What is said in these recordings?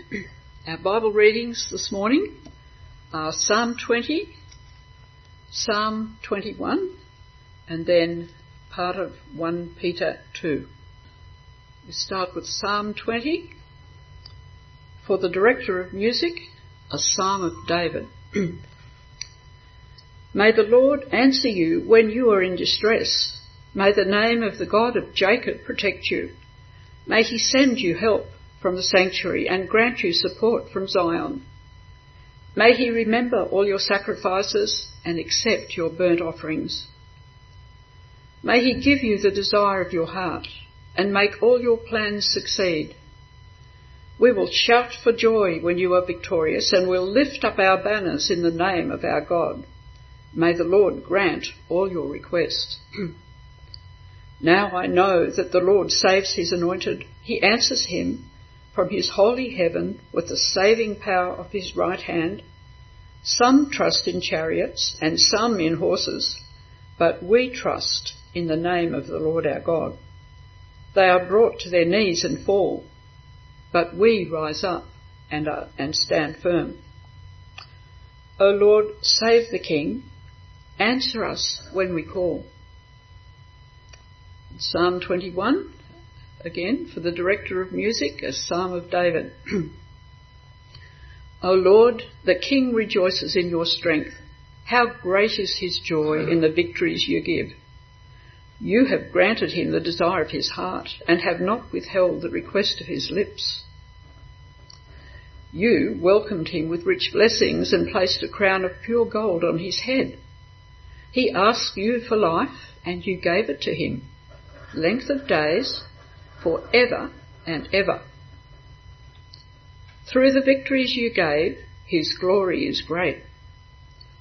Our Bible readings this morning are Psalm 20, Psalm 21, and then part of 1 Peter 2. We start with Psalm 20. For the director of music, a psalm of David. May the Lord answer you when you are in distress. May the name of the God of Jacob protect you. May he send you help from the sanctuary and grant you support from Zion. May he remember all your sacrifices and accept your burnt offerings. May he give you the desire of your heart and make all your plans succeed. We will shout for joy when you are victorious and will lift up our banners in the name of our God. May the Lord grant all your requests. now I know that the Lord saves his anointed. He answers him from his holy heaven with the saving power of his right hand. Some trust in chariots and some in horses, but we trust in the name of the Lord our God. They are brought to their knees and fall, but we rise up and, and stand firm. O Lord, save the King. Answer us when we call. Psalm 21, again, for the director of music, a psalm of David. o Lord, the King rejoices in your strength. How great is his joy in the victories you give. You have granted him the desire of his heart and have not withheld the request of his lips. You welcomed him with rich blessings and placed a crown of pure gold on his head. He asked you for life and you gave it to him, length of days for ever and ever. Through the victories you gave, his glory is great.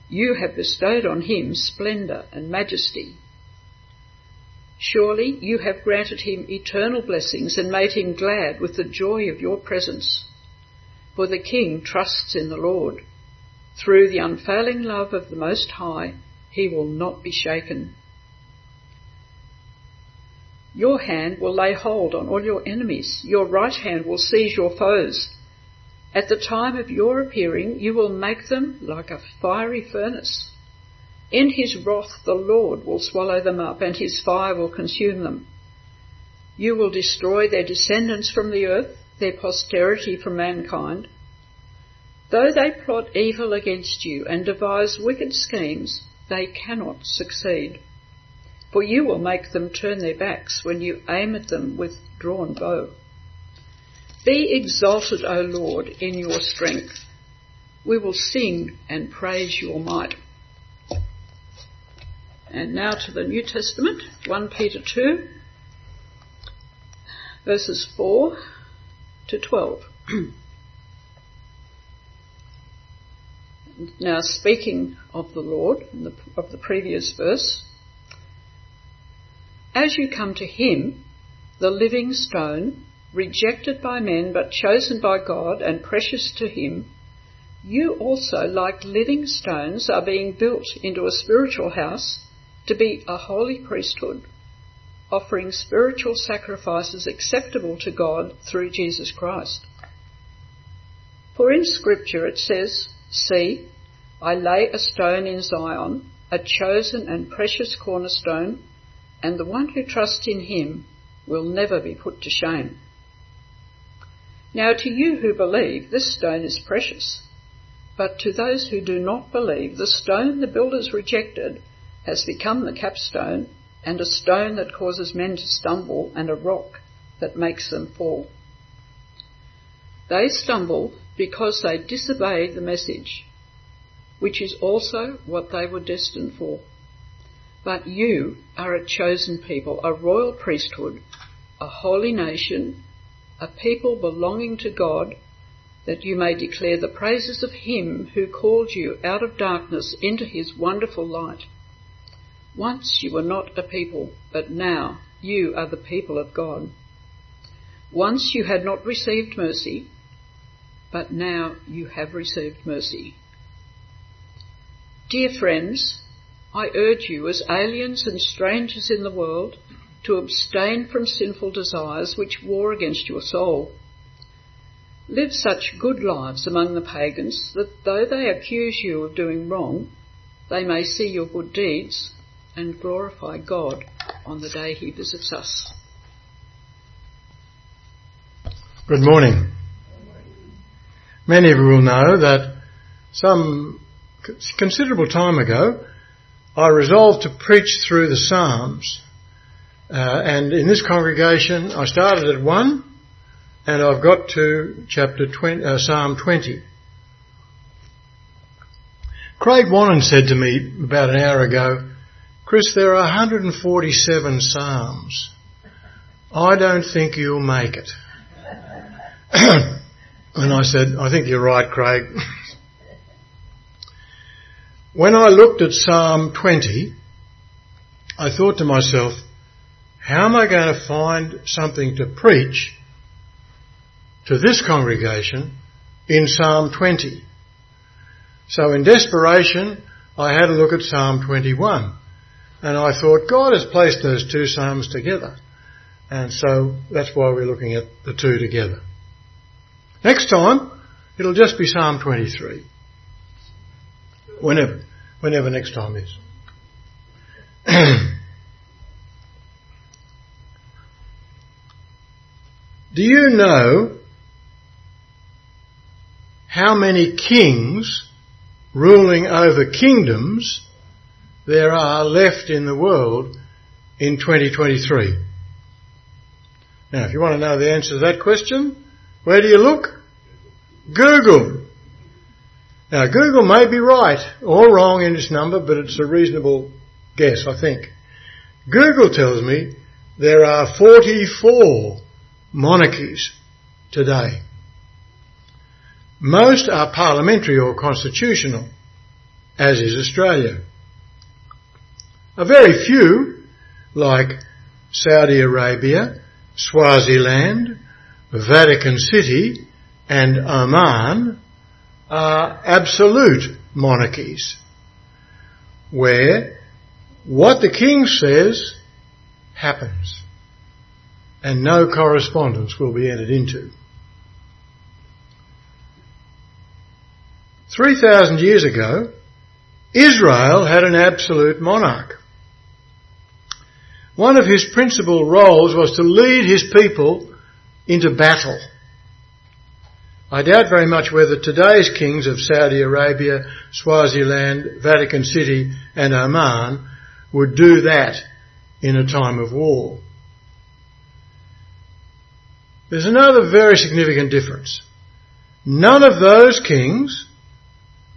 You have bestowed on him splendour and majesty Surely you have granted him eternal blessings and made him glad with the joy of your presence. For the king trusts in the Lord. Through the unfailing love of the Most High, he will not be shaken. Your hand will lay hold on all your enemies. Your right hand will seize your foes. At the time of your appearing, you will make them like a fiery furnace. In his wrath the Lord will swallow them up, and his fire will consume them. You will destroy their descendants from the earth, their posterity from mankind. Though they plot evil against you and devise wicked schemes, they cannot succeed. For you will make them turn their backs when you aim at them with drawn bow. Be exalted, O Lord, in your strength. We will sing and praise your might. And now to the New Testament, 1 Peter 2, verses 4 to 12. now, speaking of the Lord, of the previous verse, as you come to Him, the living stone, rejected by men but chosen by God and precious to Him, you also, like living stones, are being built into a spiritual house to be a holy priesthood, offering spiritual sacrifices acceptable to God through Jesus Christ. For in Scripture it says, See, I lay a stone in Zion, a chosen and precious cornerstone, and the one who trusts in him will never be put to shame. Now to you who believe, this stone is precious. But to those who do not believe, the stone the builders rejected has become the capstone and a stone that causes men to stumble and a rock that makes them fall. They stumble because they disobey the message, which is also what they were destined for. But you are a chosen people, a royal priesthood, a holy nation, a people belonging to God, that you may declare the praises of Him who called you out of darkness into His wonderful light. Once you were not a people, but now you are the people of God. Once you had not received mercy, but now you have received mercy. Dear friends, I urge you as aliens and strangers in the world to abstain from sinful desires which war against your soul. Live such good lives among the pagans that though they accuse you of doing wrong, they may see your good deeds and glorify God on the day he visits us. Good morning. Many of you will know that some considerable time ago I resolved to preach through the Psalms. Uh, and in this congregation I started at 1 and I've got to chapter 20, uh, Psalm 20. Craig Wannon said to me about an hour ago, Chris, there are 147 Psalms. I don't think you'll make it. and I said, I think you're right, Craig. when I looked at Psalm 20, I thought to myself, how am I going to find something to preach to this congregation in Psalm 20? So in desperation, I had a look at Psalm 21. And I thought, God has placed those two Psalms together. And so that's why we're looking at the two together. Next time, it'll just be Psalm 23. Whenever, whenever next time is. Do you know how many kings ruling over kingdoms there are left in the world in 2023? Now, if you want to know the answer to that question, where do you look? Google. Now, Google may be right or wrong in its number, but it's a reasonable guess, I think. Google tells me there are 44 monarchies today. Most are parliamentary or constitutional, as is Australia. A very few, like Saudi Arabia, Swaziland, Vatican City, and Oman, are absolute monarchies, where what the king says happens, and no correspondence will be entered into. 3,000 years ago, Israel had an absolute monarch. One of his principal roles was to lead his people into battle. I doubt very much whether today's kings of Saudi Arabia, Swaziland, Vatican City and Oman would do that in a time of war. There's another very significant difference. None of those kings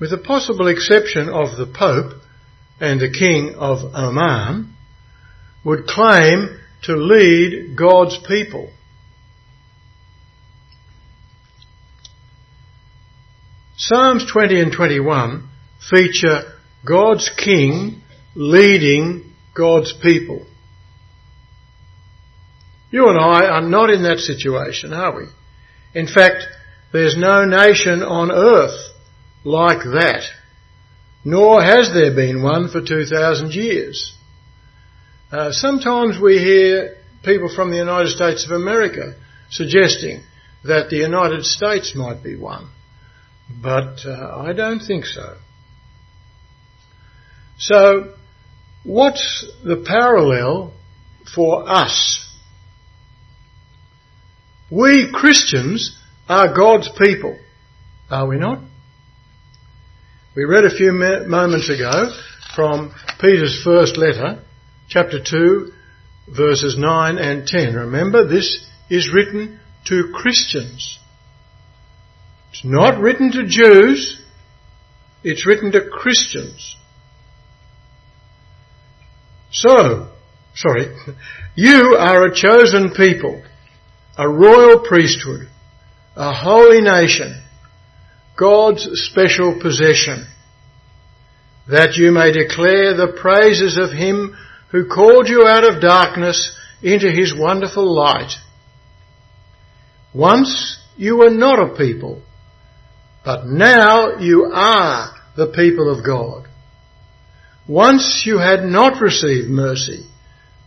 with the possible exception of the Pope and the King of Oman, would claim to lead God's people. Psalms 20 and 21 feature God's King leading God's people. You and I are not in that situation, are we? In fact, there's no nation on earth like that, nor has there been one for 2,000 years. Uh, sometimes we hear people from the United States of America suggesting that the United States might be one, but uh, I don't think so. So, what's the parallel for us? We Christians are God's people, are we not? We read a few moments ago from Peter's first letter, chapter 2, verses 9 and 10. Remember, this is written to Christians. It's not written to Jews, it's written to Christians. So, sorry, you are a chosen people, a royal priesthood, a holy nation, God's special possession, that you may declare the praises of Him who called you out of darkness into His wonderful light. Once you were not a people, but now you are the people of God. Once you had not received mercy,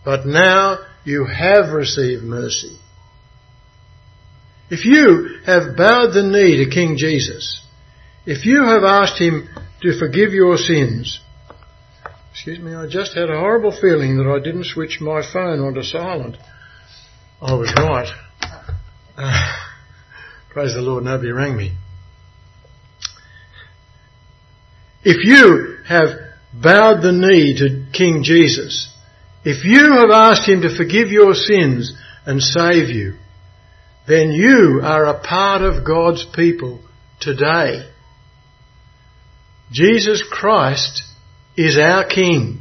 but now you have received mercy. If you have bowed the knee to King Jesus, if you have asked him to forgive your sins, excuse me, I just had a horrible feeling that I didn't switch my phone onto silent. I was right. Uh, praise the Lord, nobody rang me. If you have bowed the knee to King Jesus, if you have asked him to forgive your sins and save you, then you are a part of God's people today. Jesus Christ is our King.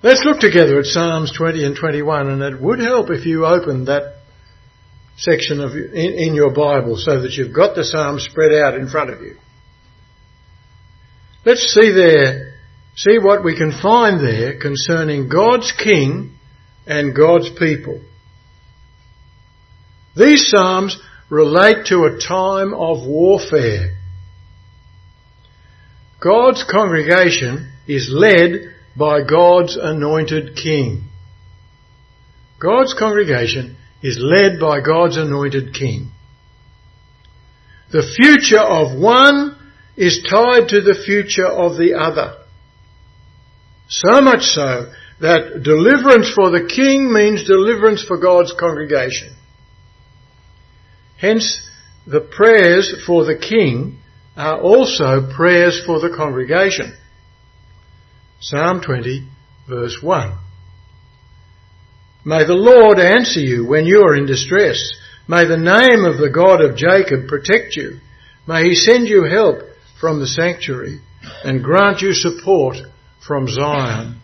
Let's look together at Psalms 20 and 21 and it would help if you opened that section of in, in your Bible so that you've got the Psalms spread out in front of you. Let's see there, see what we can find there concerning God's King and God's people. These Psalms relate to a time of warfare. God's congregation is led by God's anointed king. God's congregation is led by God's anointed king. The future of one is tied to the future of the other. So much so that deliverance for the king means deliverance for God's congregation. Hence, the prayers for the king are also prayers for the congregation. Psalm 20 verse 1. May the Lord answer you when you are in distress. May the name of the God of Jacob protect you. May he send you help from the sanctuary and grant you support from Zion.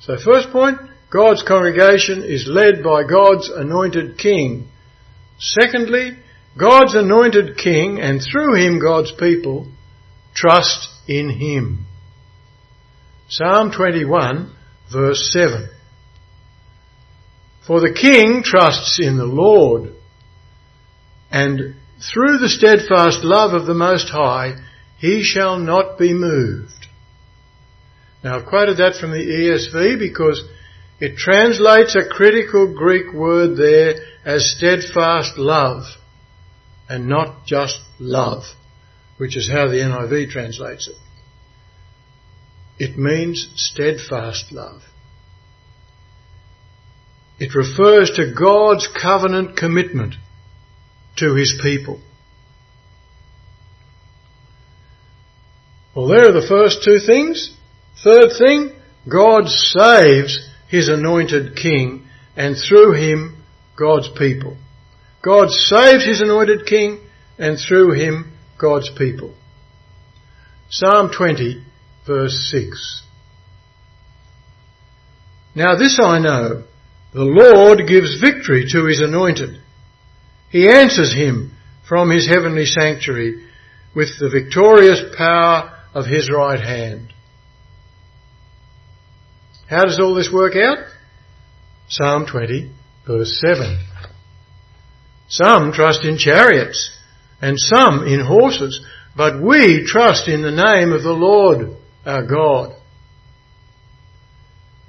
So first point, God's congregation is led by God's anointed king. Secondly, God's anointed king and through him God's people trust in him. Psalm 21 verse 7. For the king trusts in the Lord, and through the steadfast love of the Most High, he shall not be moved. Now I've quoted that from the ESV because it translates a critical Greek word there as steadfast love and not just love, which is how the NIV translates it. It means steadfast love. It refers to God's covenant commitment to His people. Well, there are the first two things. Third thing, God saves His anointed king and through him, God's people. God saves His anointed king and through him, God's people. Psalm 20 verse 6. Now this I know, the Lord gives victory to his anointed. He answers him from his heavenly sanctuary with the victorious power of his right hand. How does all this work out? Psalm 20 verse 7. Some trust in chariots and some in horses, but we trust in the name of the Lord our God.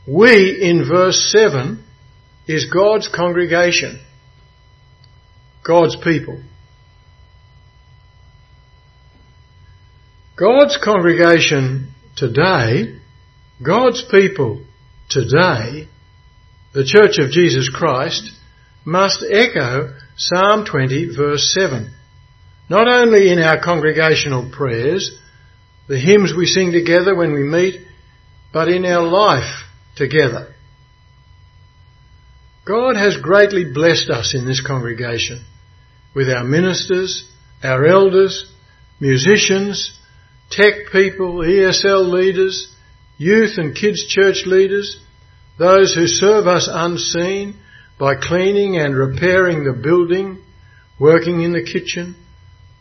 We, in verse 7, is God's congregation, God's people. God's congregation today, God's people today, the Church of Jesus Christ, must echo Psalm 20 verse 7. Not only in our congregational prayers, the hymns we sing together when we meet, but in our life together. God has greatly blessed us in this congregation with our ministers, our elders, musicians, tech people, ESL leaders, youth and kids church leaders, those who serve us unseen by cleaning and repairing the building, working in the kitchen,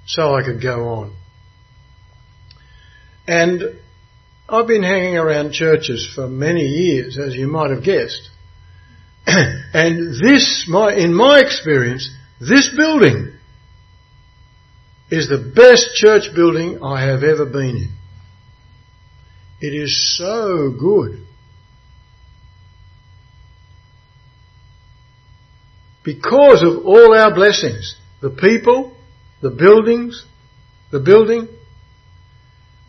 so I could go on. And I've been hanging around churches for many years, as you might have guessed. and this, my, in my experience, this building is the best church building I have ever been in. It is so good. because of all our blessings, the people, the buildings, the building,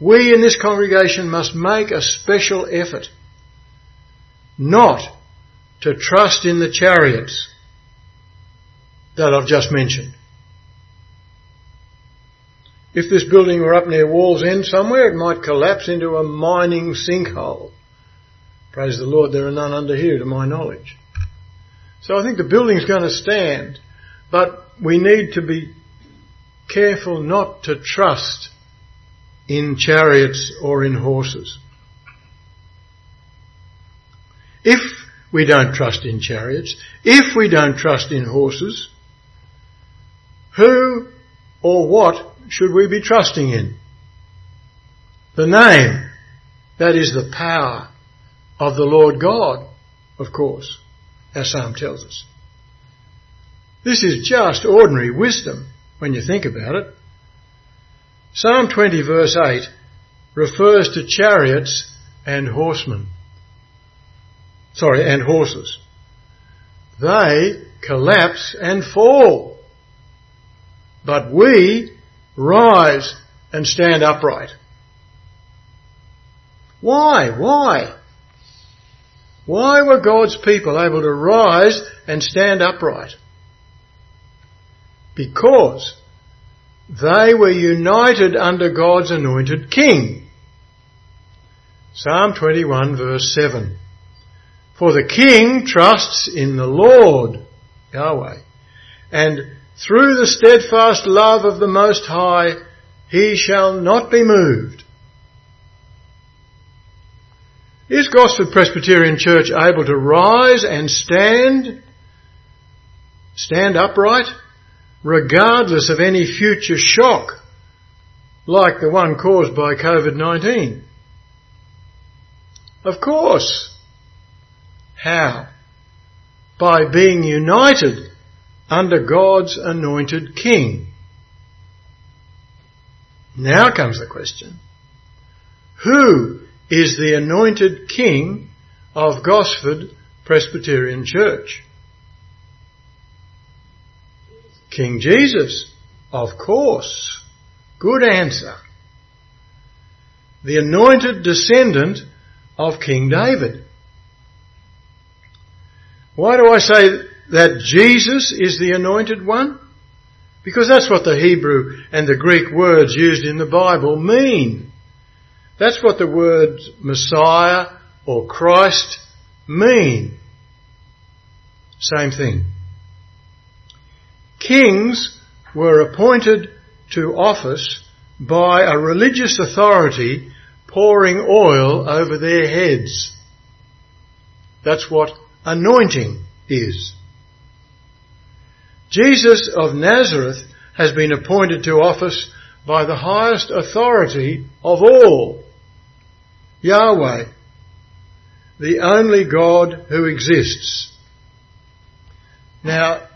we in this congregation must make a special effort not to trust in the chariots that I've just mentioned. If this building were up near Wallsend somewhere, it might collapse into a mining sinkhole. Praise the Lord, there are none under here to my knowledge. So I think the building's going to stand, but we need to be careful not to trust in chariots or in horses. If we don't trust in chariots, if we don't trust in horses, who or what should we be trusting in? The name, that is the power of the Lord God, of course, as Psalm tells us. This is just ordinary wisdom when you think about it. Psalm 20 verse 8 refers to chariots and horsemen. Sorry, and horses. They collapse and fall. But we rise and stand upright. Why? Why? Why were God's people able to rise and stand upright? Because they were united under God's anointed king. Psalm 21 verse 7. For the king trusts in the Lord, Yahweh, and through the steadfast love of the Most High, he shall not be moved. Is Gosford Presbyterian Church able to rise and stand, stand upright, regardless of any future shock, like the one caused by COVID-19? Of course. How? By being united under God's anointed king. Now comes the question. Who is the anointed king of Gosford Presbyterian Church? King Jesus, of course. Good answer. The anointed descendant of King David. Why do I say that Jesus is the anointed one? Because that's what the Hebrew and the Greek words used in the Bible mean. That's what the words Messiah or Christ mean. Same thing. Kings were appointed to office by a religious authority pouring oil over their heads. That's what anointing is. Jesus of Nazareth has been appointed to office by the highest authority of all, Yahweh, the only God who exists. Now,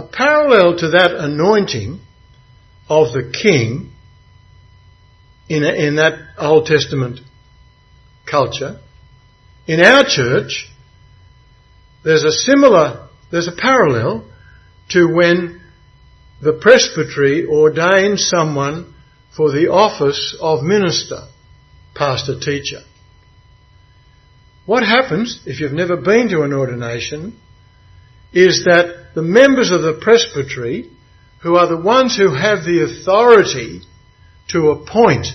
a parallel to that anointing of the king in, in that Old Testament culture, in our church, there's a similar, there's a parallel to when the presbytery ordains someone for the office of minister, pastor, teacher. What happens, if you've never been to an ordination, is that the members of the presbytery, who are the ones who have the authority to appoint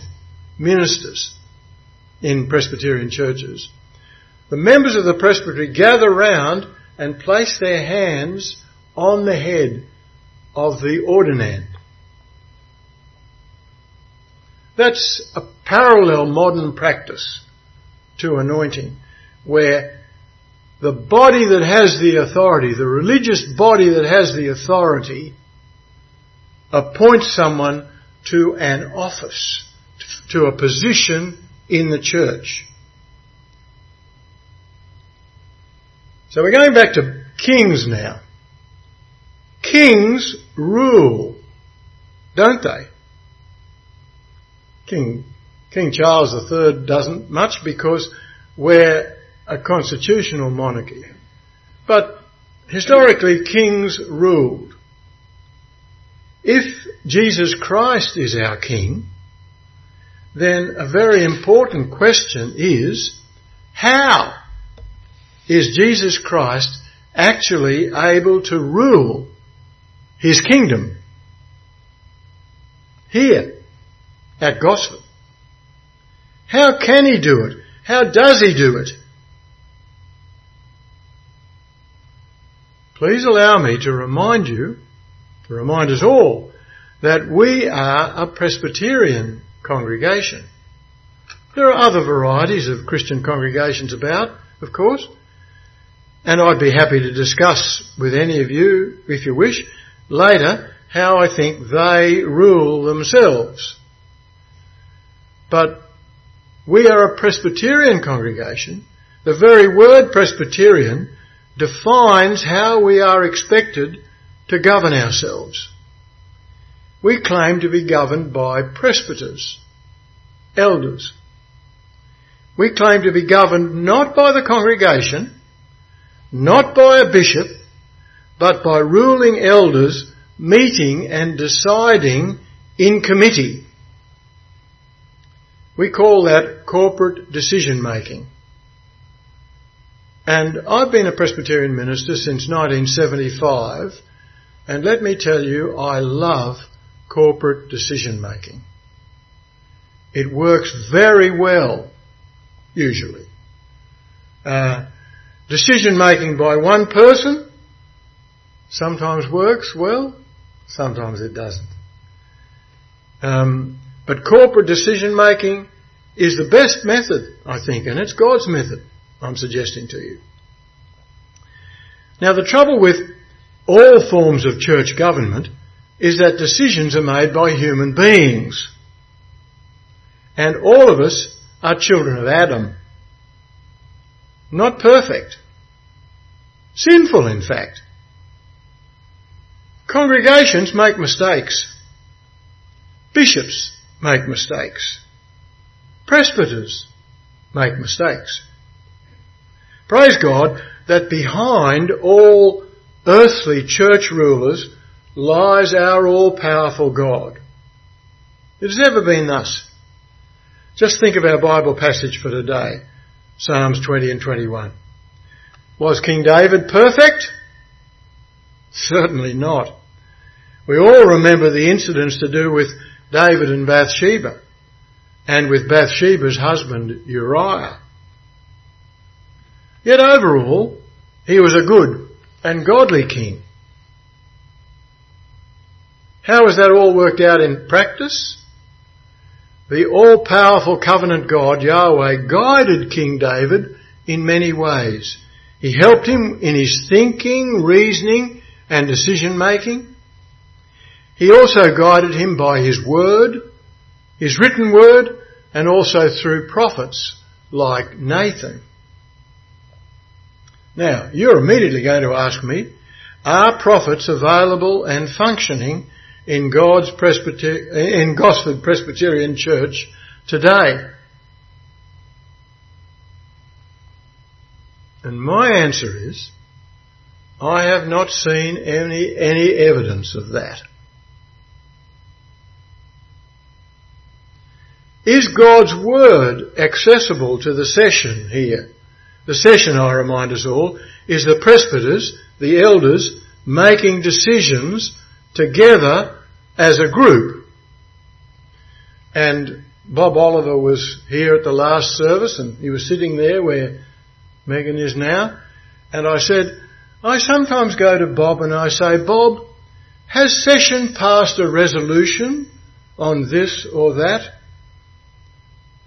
ministers in Presbyterian churches, the members of the presbytery gather round and place their hands on the head of the ordinand. That's a parallel modern practice to anointing, where the body that has the authority, the religious body that has the authority, appoints someone to an office, to a position in the church. So we're going back to kings now. Kings rule, don't they? King, King Charles III doesn't much because we're a constitutional monarchy. But Historically, kings ruled. If Jesus Christ is our king, then a very important question is, how is Jesus Christ actually able to rule his kingdom here at Gosford? How can he do it? How does he do it? Please allow me to remind you, to remind us all, that we are a Presbyterian congregation. There are other varieties of Christian congregations about, of course, and I'd be happy to discuss with any of you, if you wish, later how I think they rule themselves. But we are a Presbyterian congregation. The very word Presbyterian defines how we are expected to govern ourselves. We claim to be governed by presbyters, elders. We claim to be governed not by the congregation, not by a bishop, but by ruling elders meeting and deciding in committee. We call that corporate decision making. And I've been a Presbyterian minister since 1975, and let me tell you, I love corporate decision making. It works very well, usually. Uh, decision making by one person sometimes works well, sometimes it doesn't. Um, but corporate decision making is the best method, I think, and it's God's method. I'm suggesting to you. Now the trouble with all forms of church government is that decisions are made by human beings. And all of us are children of Adam. Not perfect. Sinful, in fact. Congregations make mistakes. Bishops make mistakes. Presbyters make mistakes. Praise God that behind all earthly church rulers lies our all-powerful God. It has never been thus. Just think of our Bible passage for today, Psalms 20 and 21. Was King David perfect? Certainly not. We all remember the incidents to do with David and Bathsheba and with Bathsheba's husband Uriah. Yet overall, he was a good and godly king. How has that all worked out in practice? The all-powerful covenant God, Yahweh, guided King David in many ways. He helped him in his thinking, reasoning, and decision making. He also guided him by his word, his written word, and also through prophets like Nathan. Now, you're immediately going to ask me, are prophets available and functioning in God's Presbyter- in Gosford Presbyterian Church today? And my answer is, I have not seen any, any evidence of that. Is God's Word accessible to the session here? The session, I remind us all, is the presbyters, the elders, making decisions together as a group. And Bob Oliver was here at the last service and he was sitting there where Megan is now. And I said, I sometimes go to Bob and I say, Bob, has session passed a resolution on this or that?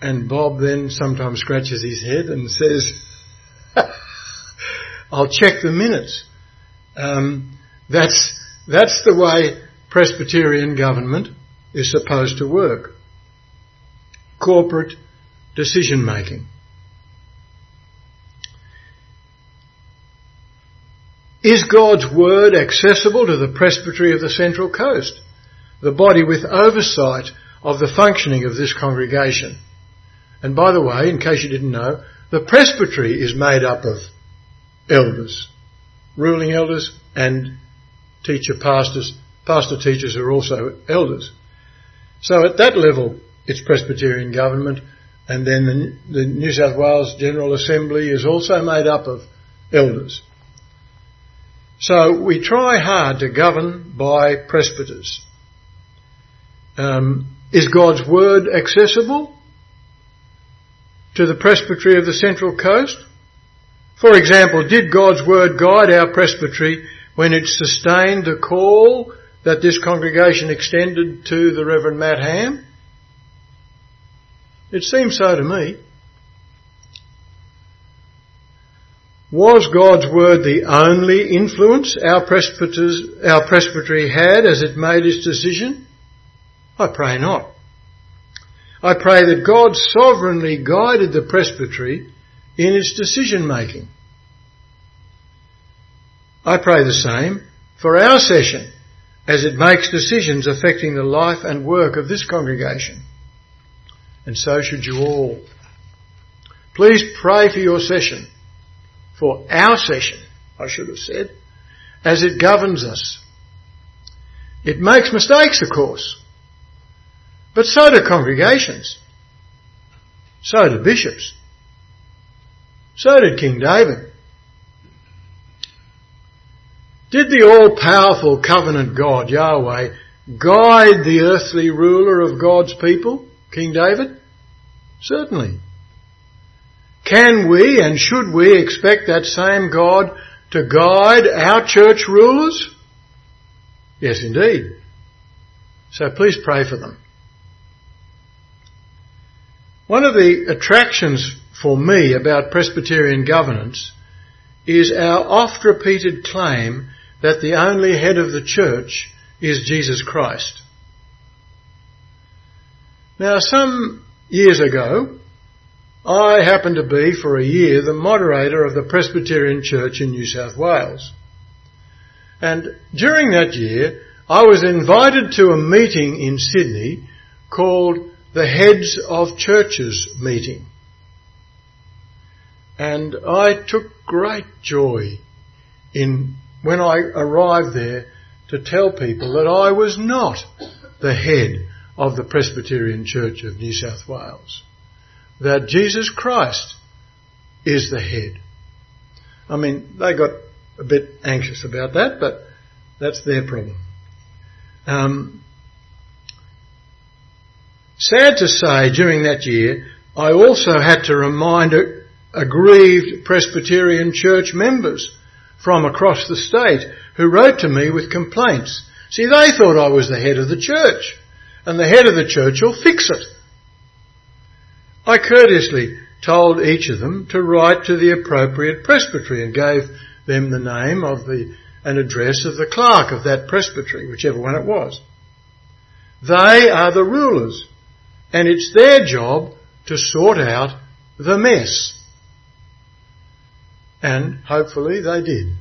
And Bob then sometimes scratches his head and says, I'll check the minutes. Um, that's that's the way Presbyterian government is supposed to work. Corporate decision making. Is God's Word accessible to the Presbytery of the Central Coast, the body with oversight of the functioning of this congregation? And by the way, in case you didn't know, the presbytery is made up of elders, ruling elders and teacher pastors, pastor teachers are also elders. So at that level, it's Presbyterian government, and then the, the New South Wales General Assembly is also made up of elders. So we try hard to govern by presbyters. Um, is God's word accessible to the presbytery of the Central Coast? For example, did God's word guide our presbytery when it sustained the call that this congregation extended to the Reverend Matt Ham? It seems so to me. Was God's word the only influence our, our presbytery had as it made its decision? I pray not. I pray that God sovereignly guided the presbytery in its decision making. I pray the same for our session as it makes decisions affecting the life and work of this congregation. And so should you all. Please pray for your session, for our session, I should have said, as it governs us. It makes mistakes, of course. But so do congregations. So do bishops. So did King David. Did the all-powerful covenant God, Yahweh, guide the earthly ruler of God's people, King David? Certainly. Can we and should we expect that same God to guide our church rulers? Yes, indeed. So please pray for them. One of the attractions for me about Presbyterian governance is our oft repeated claim that the only head of the church is Jesus Christ. Now some years ago, I happened to be for a year the moderator of the Presbyterian Church in New South Wales. And during that year, I was invited to a meeting in Sydney called the heads of churches meeting. And I took great joy in when I arrived there to tell people that I was not the head of the Presbyterian Church of New South Wales. That Jesus Christ is the head. I mean, they got a bit anxious about that, but that's their problem. Um, Sad to say, during that year, I also had to remind aggrieved Presbyterian church members from across the state who wrote to me with complaints. See, they thought I was the head of the church, and the head of the church will fix it. I courteously told each of them to write to the appropriate presbytery and gave them the name of the, an address of the clerk of that presbytery, whichever one it was. They are the rulers and it's their job to sort out the mess. And hopefully they did.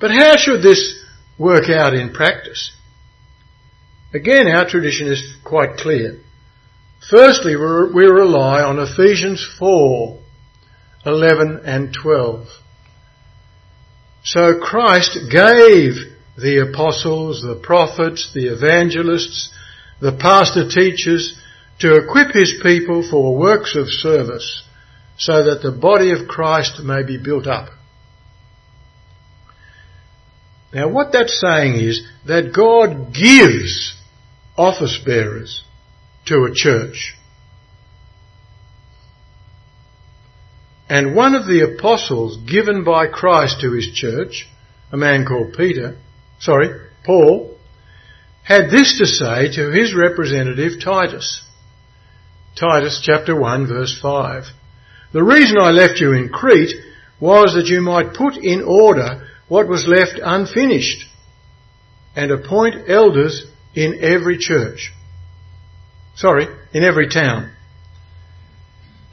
But how should this work out in practice? Again, our tradition is quite clear. Firstly, we rely on Ephesians 4, 11 and 12. So Christ gave the apostles, the prophets, the evangelists, the pastor teaches to equip his people for works of service so that the body of Christ may be built up. Now what that's saying is that God gives office bearers to a church. And one of the apostles given by Christ to his church, a man called Peter, sorry, Paul, had this to say to his representative Titus. Titus chapter 1 verse 5. The reason I left you in Crete was that you might put in order what was left unfinished and appoint elders in every church. Sorry, in every town.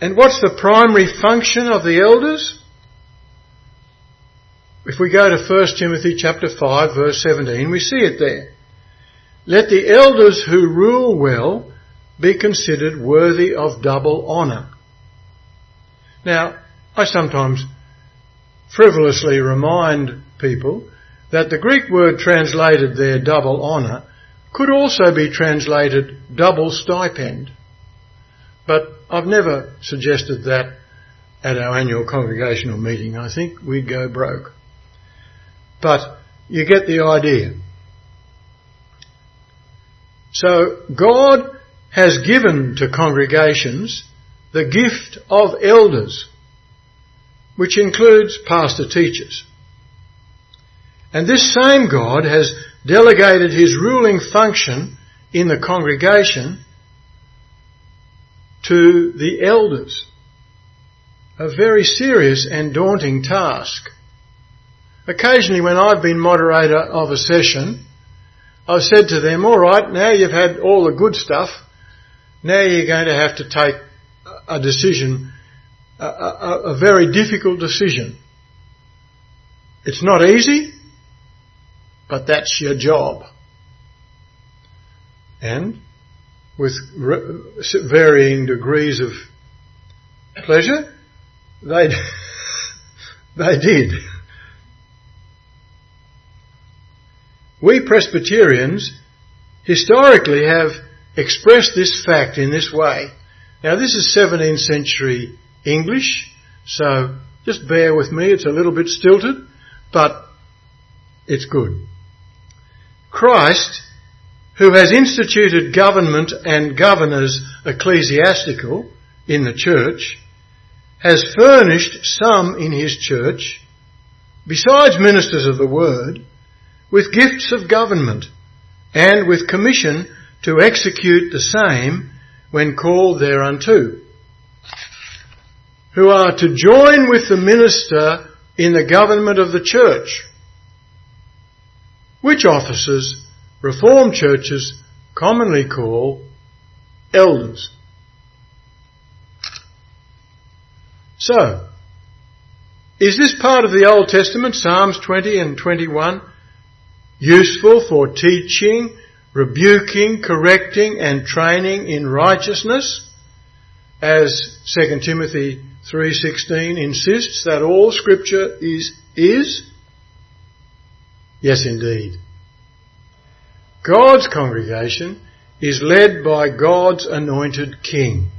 And what's the primary function of the elders? If we go to 1 Timothy chapter 5 verse 17, we see it there. Let the elders who rule well be considered worthy of double honour. Now, I sometimes frivolously remind people that the Greek word translated there double honour could also be translated double stipend. But I've never suggested that at our annual congregational meeting. I think we'd go broke. But you get the idea. So God has given to congregations the gift of elders, which includes pastor teachers. And this same God has delegated his ruling function in the congregation to the elders. A very serious and daunting task. Occasionally when I've been moderator of a session, I've said to them, alright, now you've had all the good stuff, now you're going to have to take a decision, a, a, a very difficult decision. It's not easy, but that's your job. And with varying degrees of pleasure, they, they did. We Presbyterians historically have expressed this fact in this way. Now this is 17th century English, so just bear with me, it's a little bit stilted, but it's good. Christ, who has instituted government and governors ecclesiastical in the church, has furnished some in his church, besides ministers of the word, with gifts of government and with commission to execute the same when called thereunto, who are to join with the minister in the government of the church, which officers Reformed churches commonly call elders. So, is this part of the Old Testament, Psalms 20 and 21, useful for teaching, rebuking, correcting and training in righteousness? As 2 Timothy 3:16 insists that all scripture is is Yes indeed. God's congregation is led by God's anointed king.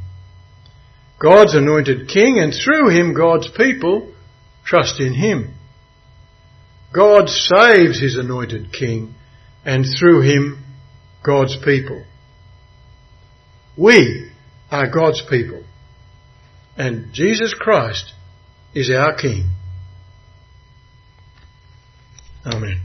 God's anointed king and through him God's people trust in him. God saves his anointed king and through him God's people. We are God's people and Jesus Christ is our king. Amen.